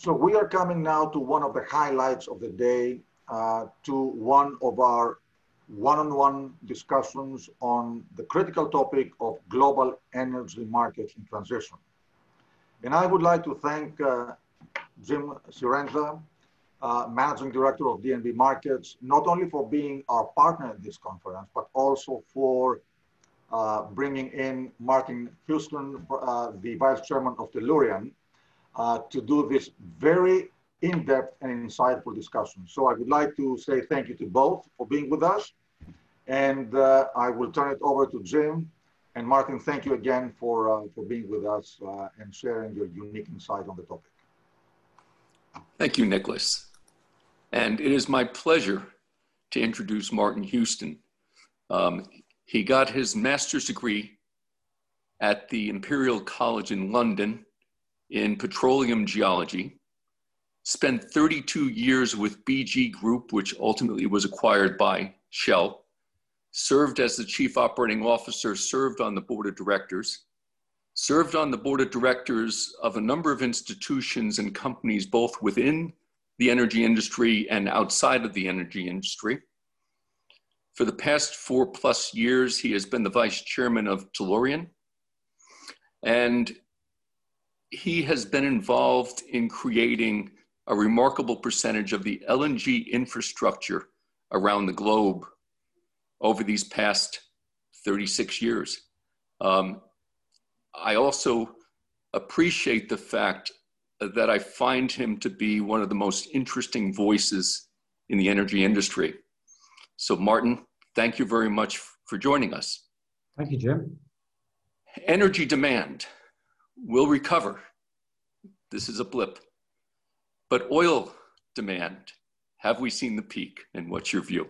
So we are coming now to one of the highlights of the day, uh, to one of our one-on-one discussions on the critical topic of global energy markets in transition. And I would like to thank uh, Jim Cirenza, uh, Managing Director of DNB Markets, not only for being our partner at this conference, but also for uh, bringing in Martin Houston, uh, the Vice Chairman of Tellurian, uh, to do this very in-depth and insightful discussion. So I would like to say thank you to both for being with us. And uh, I will turn it over to Jim. And Martin, thank you again for, uh, for being with us uh, and sharing your unique insight on the topic. Thank you, Nicholas. And it is my pleasure to introduce Martin Houston. Um, he got his master's degree at the Imperial College in London in petroleum geology, spent 32 years with BG Group, which ultimately was acquired by Shell, served as the chief operating officer, served on the board of directors, served on the board of directors of a number of institutions and companies, both within the energy industry and outside of the energy industry. For the past four plus years, he has been the vice chairman of Tellurian. And he has been involved in creating a remarkable percentage of the LNG infrastructure around the globe over these past 36 years. Um, I also appreciate the fact that I find him to be one of the most interesting voices in the energy industry. So, Martin, thank you very much for joining us. Thank you, Jim. Energy demand will recover. This is a blip. But oil demand, have we seen the peak? And what's your view?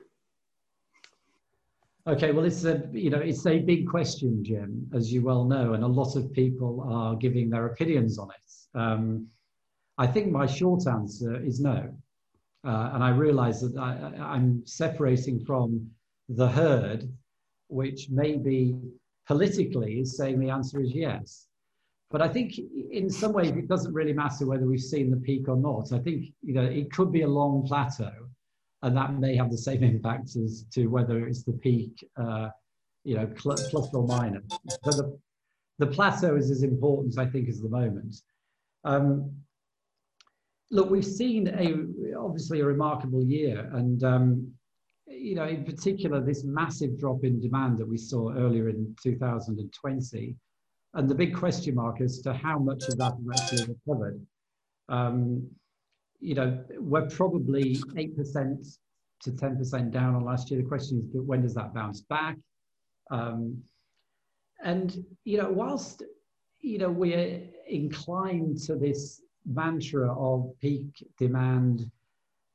Okay, well, it's a you know it's a big question, Jim, as you well know, and a lot of people are giving their opinions on it. Um, I think my short answer is no, uh, and I realise that I, I'm separating from the herd, which maybe politically is saying the answer is yes. But I think in some ways it doesn't really matter whether we've seen the peak or not. I think you know it could be a long plateau, and that may have the same impact as to whether it's the peak, uh, you know, plus or minus. So the, the plateau is as important, I think, as the moment. Um, look, we've seen a obviously a remarkable year, and um, you know, in particular, this massive drop in demand that we saw earlier in 2020 and the big question mark as to how much of that has actually recovered. Um, you know, we're probably 8% to 10% down on last year. The question is, but when does that bounce back? Um, and, you know, whilst, you know, we're inclined to this mantra of peak demand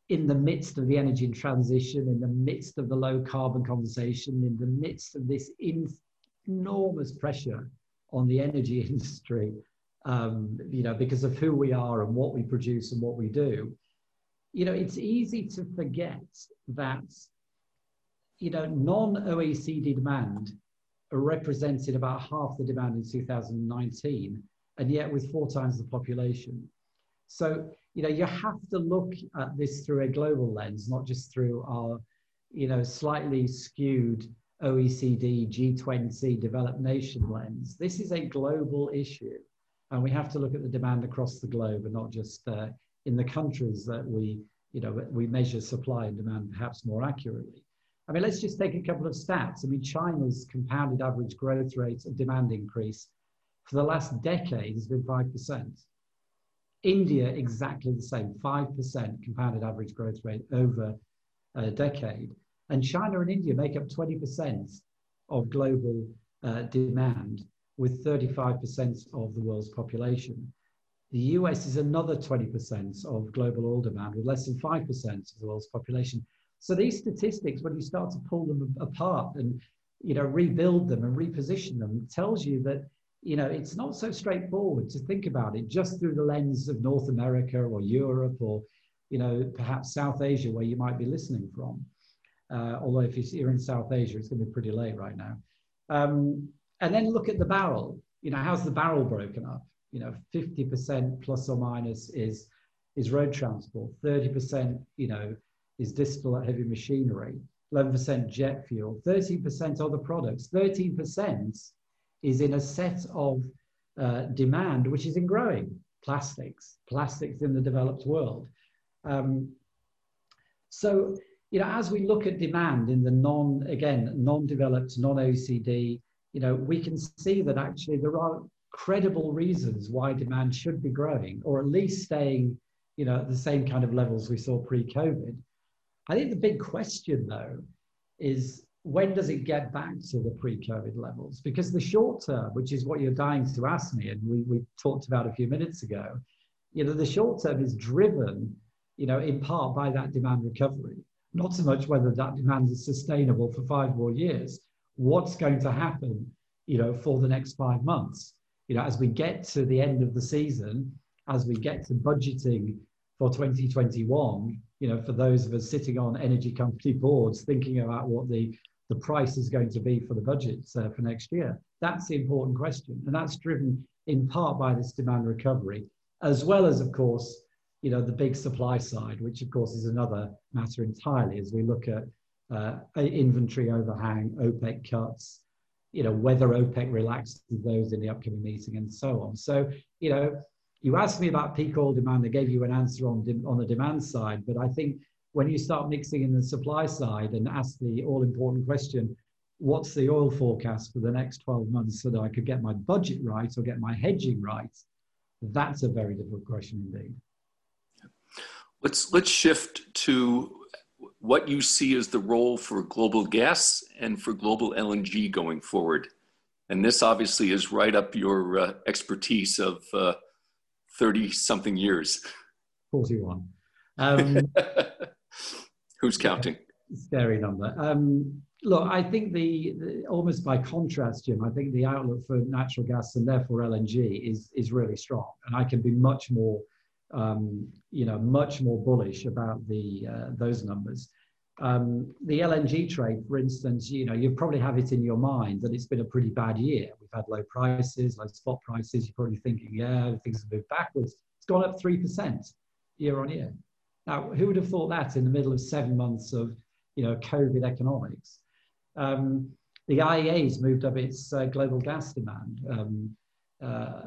in the midst of the energy transition, in the midst of the low carbon conversation, in the midst of this enormous pressure on the energy industry, um, you know, because of who we are and what we produce and what we do, you know, it's easy to forget that, you know, non-OECD demand represented about half the demand in 2019, and yet with four times the population. So, you know, you have to look at this through a global lens, not just through our, you know, slightly skewed OECD, G20, developed nation lens. This is a global issue, and we have to look at the demand across the globe and not just uh, in the countries that we, you know, we measure supply and demand perhaps more accurately. I mean, let's just take a couple of stats. I mean, China's compounded average growth rate of demand increase for the last decade has been 5%. India, exactly the same, 5% compounded average growth rate over a decade. And China and India make up 20% of global uh, demand with 35% of the world's population. The US is another 20% of global oil demand with less than 5% of the world's population. So these statistics, when you start to pull them apart and you know rebuild them and reposition them, tells you that you know it's not so straightforward to think about it just through the lens of North America or Europe or you know perhaps South Asia where you might be listening from. Uh, although if you're in South Asia, it's going to be pretty late right now. Um, and then look at the barrel. You know, how's the barrel broken up? You know, 50% plus or minus is is road transport. 30%, you know, is distillate heavy machinery. 11% jet fuel. 13% other products. 13% is in a set of uh, demand which is in growing. Plastics, plastics in the developed world. Um, so, you know, as we look at demand in the non, again, non-developed, non-OECD, you know, we can see that actually there are credible reasons why demand should be growing, or at least staying, you know, at the same kind of levels we saw pre-COVID. I think the big question, though, is when does it get back to the pre-COVID levels? Because the short term, which is what you're dying to ask me, and we, we talked about a few minutes ago, you know, the short term is driven, you know, in part by that demand recovery. Not so much whether that demand is sustainable for five more years. What's going to happen, you know, for the next five months? You know, as we get to the end of the season, as we get to budgeting for 2021, you know, for those of us sitting on energy company boards thinking about what the the price is going to be for the budgets uh, for next year? That's the important question. And that's driven in part by this demand recovery, as well as, of course, you know, the big supply side, which of course is another matter entirely as we look at uh, inventory overhang, OPEC cuts, you know, whether OPEC relaxes those in the upcoming meeting and so on. So, you know, you asked me about peak oil demand. I gave you an answer on, on the demand side, but I think when you start mixing in the supply side and ask the all important question, what's the oil forecast for the next 12 months so that I could get my budget right or get my hedging right? That's a very difficult question indeed. Let's, let's shift to what you see as the role for global gas and for global LNG going forward. And this obviously is right up your uh, expertise of 30 uh, something years. 41. Um, Who's counting? Scary number. Um, look, I think the, the, almost by contrast, Jim, I think the outlook for natural gas and therefore LNG is is really strong, and I can be much more, um, you know, much more bullish about the uh, those numbers. Um, the LNG trade, for instance, you know, you probably have it in your mind that it's been a pretty bad year. We've had low prices, low spot prices. You're probably thinking, yeah, things have moved backwards. It's gone up three percent year on year. Now, who would have thought that in the middle of seven months of, you know, COVID economics? Um, the IEA has moved up its uh, global gas demand. Um, uh,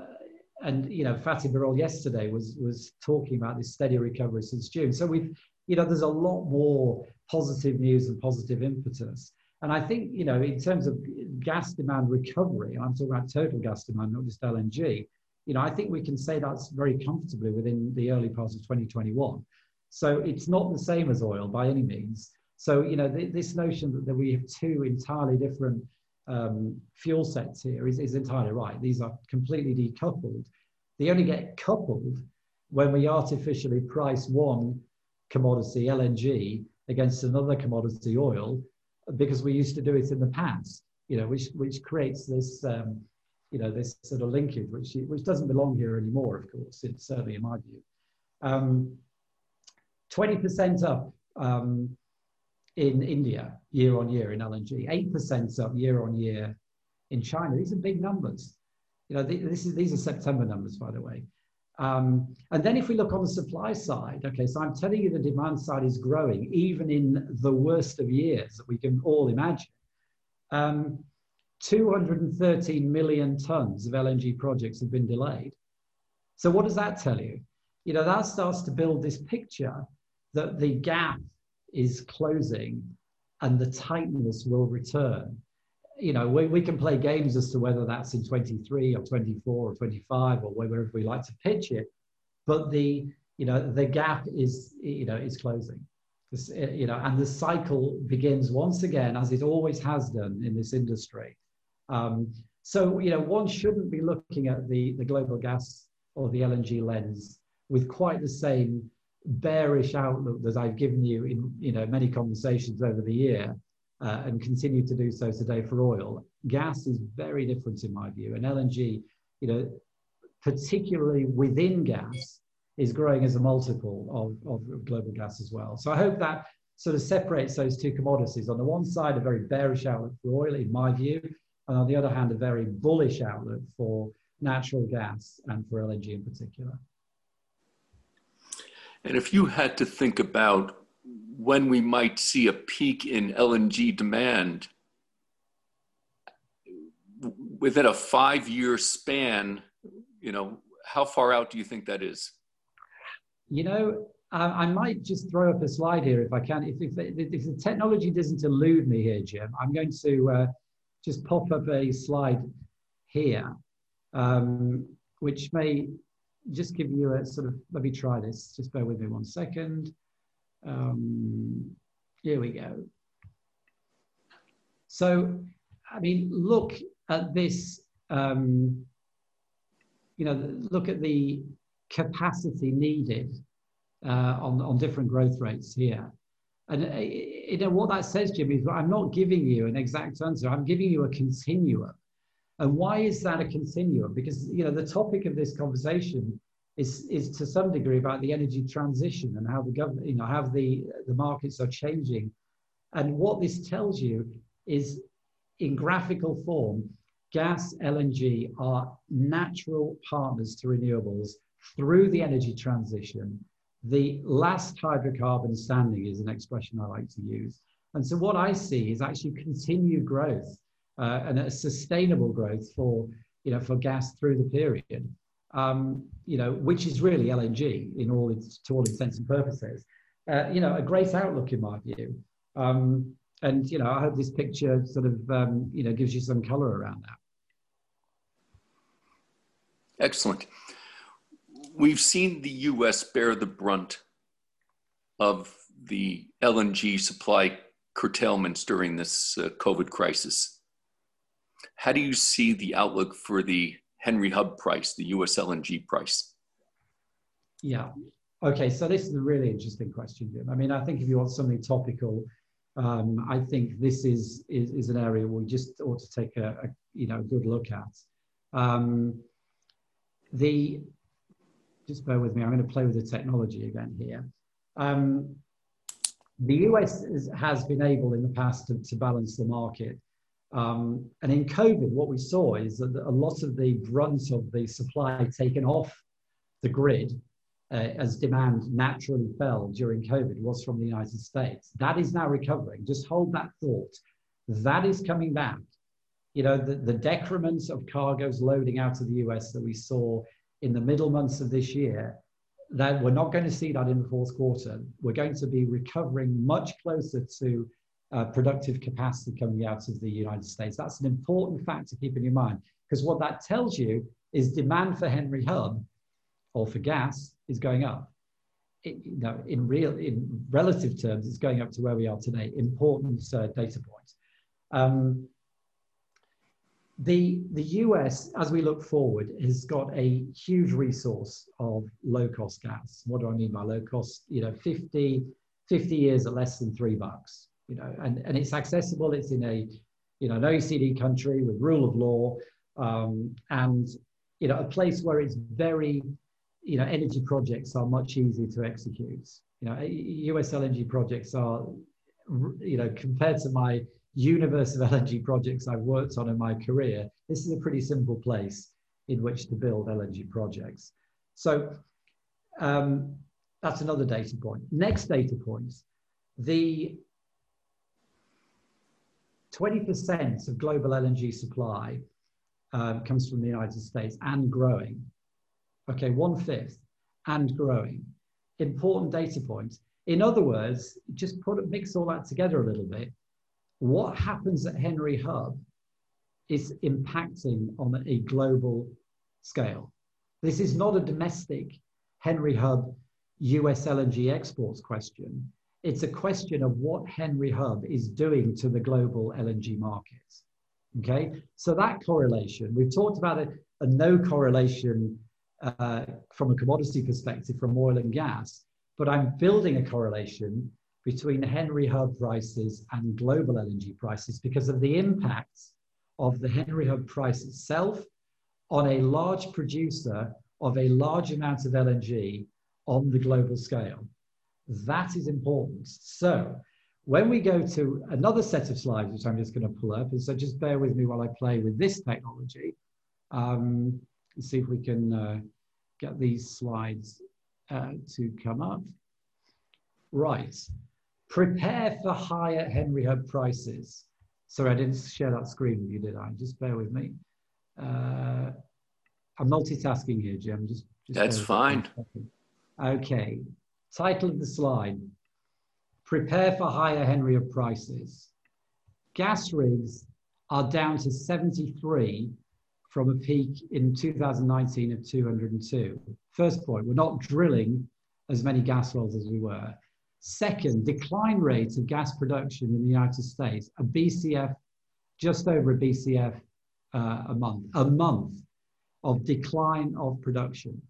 and, you know, Fatih Birol yesterday was, was talking about this steady recovery since June. So we've, you know, there's a lot more positive news and positive impetus. And I think, you know, in terms of gas demand recovery, and I'm talking about total gas demand, not just LNG, you know, I think we can say that's very comfortably within the early part of 2021. So it's not the same as oil by any means. So, you know, th- this notion that, that, we have two entirely different um, fuel sets here is, is entirely right. These are completely decoupled. They only get coupled when we artificially price one commodity, LNG, against another commodity, oil, because we used to do it in the past, you know, which, which creates this, um, you know, this sort of linkage, which, which doesn't belong here anymore, of course, it's certainly in my view. Um, 20% up um, in India year on year in LNG, 8% up year on year in China. These are big numbers. You know, this is, these are September numbers, by the way. Um, and then if we look on the supply side, okay, so I'm telling you the demand side is growing even in the worst of years that we can all imagine. Um, 213 million tons of LNG projects have been delayed. So what does that tell you? You know, that starts to build this picture that the gap is closing and the tightness will return. You know, we, we can play games as to whether that's in 23 or 24 or 25 or wherever we like to pitch it, but the you know the gap is you know is closing. This, you know, and the cycle begins once again, as it always has done in this industry. Um, so, you know, one shouldn't be looking at the, the global gas or the LNG lens with quite the same bearish outlook that I've given you in you know many conversations over the year uh, and continue to do so today for oil. Gas is very different in my view, and LNG, you know, particularly within gas, is growing as a multiple of, of global gas as well. So I hope that sort of separates those two commodities. On the one side, a very bearish outlook for oil, in my view, and on the other hand, a very bullish outlook for natural gas and for LNG in particular. And if you had to think about when we might see a peak in LNG demand within a five year span, you know, how far out do you think that is? You know, I might just throw up a slide here if I can. If, if, if the technology doesn't elude me here, Jim, I'm going to uh, just pop up a slide here, um, which may just give you a sort of, let me try this. Just bear with me one second. Um, here we go. So, I mean, look at this, um, you know, look at the capacity needed uh, on, on different growth rates here. And uh, you know what that says, Jim, is I'm not giving you an exact answer. I'm giving you a continuum. And why is that a continuum? Because you know the topic of this conversation is is to some degree about the energy transition and how the government, you know, how the the markets are changing. And what this tells you is, in graphical form, gas, LNG are natural partners to renewables through the energy transition the last hydrocarbon standing is an expression I like to use. And so what I see is actually continued growth uh, and a sustainable growth for, you know, for gas through the period, um, you know, which is really LNG in all its, to all intents and purposes. Uh, you know, a great outlook in my view. Um, and, you know, I hope this picture sort of, um, you know, gives you some color around that. Excellent we've seen the US bear the brunt of the LNG supply curtailments during this uh, COVID crisis. How do you see the outlook for the Henry Hub price, the US LNG price? Yeah. Okay, so this is a really interesting question, Jim. I mean, I think if you want something topical, um, I think this is, is, is an area we just ought to take a, a you know good look at. Um, the just bear with me. I'm going to play with the technology again here. Um, the US is, has been able in the past to, to balance the market. Um, and in COVID, what we saw is that a lot of the brunt of the supply taken off the grid uh, as demand naturally fell during COVID was from the United States. That is now recovering. Just hold that thought. That is coming back. You know, the, the decrements of cargoes loading out of the US that we saw in the middle months of this year, that we're not going to see that in the fourth quarter. We're going to be recovering much closer to uh, productive capacity coming out of the United States. That's an important fact to keep in your mind because what that tells you is demand for Henry Hub or for gas is going up. It, you know, in real, in relative terms, it's going up to where we are today. Important uh, data point. Um, the, the US, as we look forward, has got a huge resource of low cost gas. What do I mean by low cost? You know, 50, 50 years at less than three bucks, you know, and, and it's accessible. It's in a, you know, an OECD country with rule of law um, and, you know, a place where it's very, you know, energy projects are much easier to execute. You know, US LNG projects are, you know, compared to my universe of LNG projects I've worked on in my career, this is a pretty simple place in which to build LNG projects. So um, that's another data point. Next data point, the 20% of global LNG supply um, comes from the United States and growing. Okay, one fifth and growing. Important data point. In other words, just put mix all that together a little bit what happens at Henry Hub is impacting on a global scale. This is not a domestic Henry Hub US LNG exports question. It's a question of what Henry Hub is doing to the global LNG markets. Okay, so that correlation, we've talked about a, a no correlation uh, from a commodity perspective from oil and gas, but I'm building a correlation between Henry Hub prices and global LNG prices because of the impacts of the Henry Hub price itself on a large producer of a large amount of LNG on the global scale. That is important. So when we go to another set of slides, which I'm just going to pull up, and so just bear with me while I play with this technology, um, and see if we can uh, get these slides uh, to come up. Right. Prepare for higher Henry Hub prices. Sorry, I didn't share that screen with you, did I? Just bear with me. Uh, I'm multitasking here, Jim. Just, just That's fine. Okay. Title of the slide. Prepare for higher Henry Hub prices. Gas rigs are down to 73 from a peak in 2019 of 202. First point, we're not drilling as many gas wells as we were. Second, decline rate of gas production in the United States, a BCF, just over a BCF uh, a month, a month of decline of production.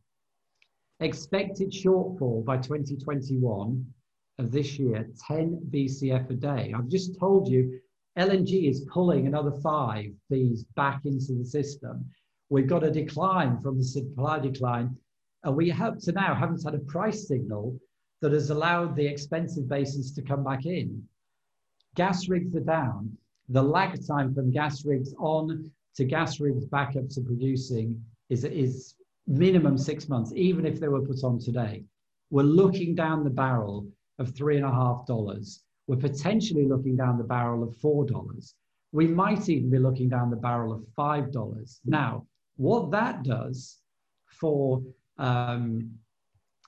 Expected shortfall by 2021 of this year, 10 BCF a day. I've just told you LNG is pulling another five these back into the system. We've got a decline from the supply decline, and we up to now haven't had a price signal that has allowed the expensive basins to come back in. Gas rigs are down. The lag time from gas rigs on to gas rigs back up to producing is, is minimum six months, even if they were put on today. We're looking down the barrel of three and a half dollars we're potentially looking down the barrel of $4. We might even be looking down the barrel of $5. Now, what that does for, um,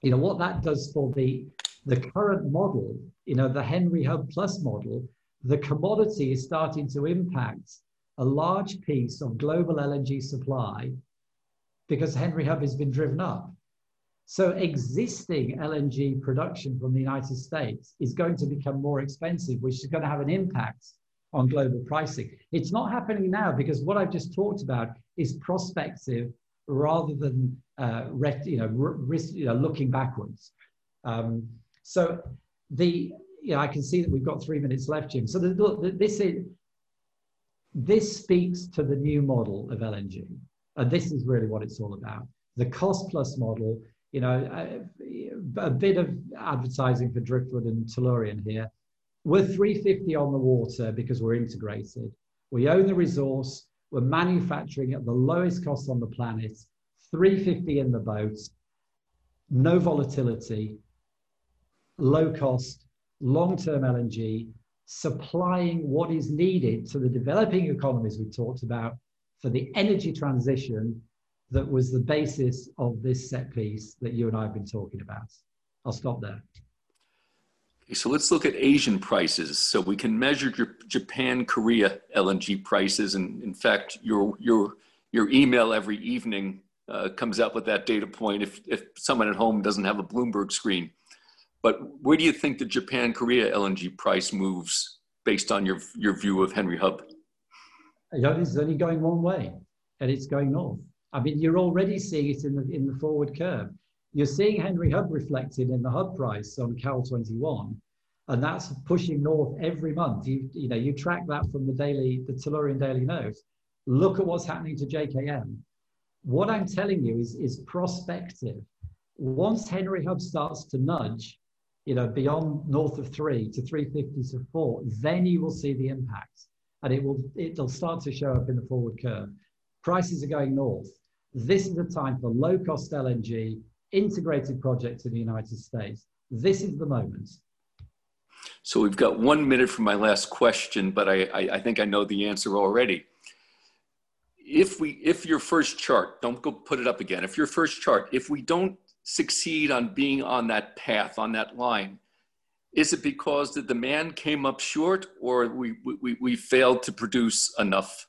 you know, what that does for the, the current model, you know, the Henry Hub Plus model, the commodity is starting to impact a large piece of global LNG supply because Henry Hub has been driven up. So existing LNG production from the United States is going to become more expensive, which is going to have an impact on global pricing. It's not happening now because what I've just talked about is prospective rather than uh, you know, risk, you know, looking backwards. Um, so the you know, I can see that we've got three minutes left, Jim. So the, the, this is this speaks to the new model of LNG, and this is really what it's all about. The cost plus model you know, a, a, bit of advertising for Driftwood and Tellurian here. We're 350 on the water because we're integrated. We own the resource. We're manufacturing at the lowest cost on the planet, 350 in the boat, no volatility, low cost, long-term LNG, supplying what is needed to the developing economies we talked about for the energy transition that was the basis of this set piece that you and I have been talking about. I'll stop there. Okay, so let's look at Asian prices. So we can measure Japan, Korea LNG prices, and in fact, your your your email every evening uh, comes out with that data point. If if someone at home doesn't have a Bloomberg screen, but where do you think the Japan Korea LNG price moves based on your your view of Henry Hub? It's only going one way, and it's going north. I mean, you're already seeing it in the, in the forward curve. You're seeing Henry Hub reflected in the Hub price on Cal 21, and that's pushing north every month. You, you know, you track that from the daily, the Tellurian daily note. Look at what's happening to JKM. What I'm telling you is, is prospective. Once Henry Hub starts to nudge, you know, beyond north of three to 350 to four, then you will see the impact, and it will it'll start to show up in the forward curve. Prices are going north. This is the time for low cost LNG, integrated projects in the United States. This is the moment. So we've got one minute for my last question, but I, I, I, think I know the answer already. If we, if your first chart, don't go put it up again. If your first chart, if we don't succeed on being on that path, on that line, is it because the demand came up short or we, we, we failed to produce enough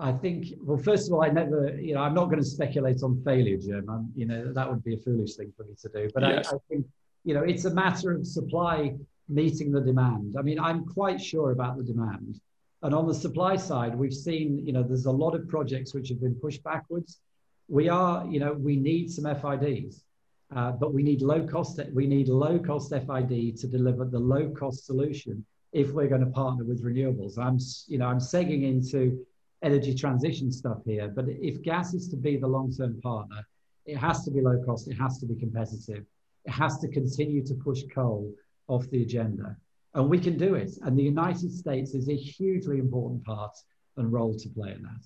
I think, well, first of all, I never, you know, I'm not going to speculate on failure, Jim. I'm, you know, that would be a foolish thing for me to do. But yes. I, I, think, you know, it's a matter of supply meeting the demand. I mean, I'm quite sure about the demand. And on the supply side, we've seen, you know, there's a lot of projects which have been pushed backwards. We are, you know, we need some FIDs, uh, but we need low cost, we need low cost FID to deliver the low cost solution if we're going to partner with renewables. I'm, you know, I'm segging into energy transition stuff here, but if gas is to be the long-term partner, it has to be low cost, it has to be competitive, it has to continue to push coal off the agenda. And we can do it. And the United States is a hugely important part and role to play in that.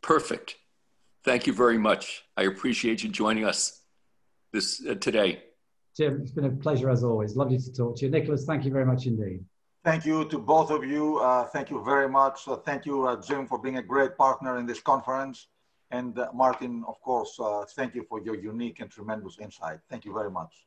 Perfect. Thank you very much. I appreciate you joining us this uh, today. Jim, it's been a pleasure as always. Lovely to talk to you. Nicholas, thank you very much indeed. Thank you to both of you. Uh, thank you very much. Uh, thank you, uh, Jim, for being a great partner in this conference. And uh, Martin, of course, uh, thank you for your unique and tremendous insight. Thank you very much.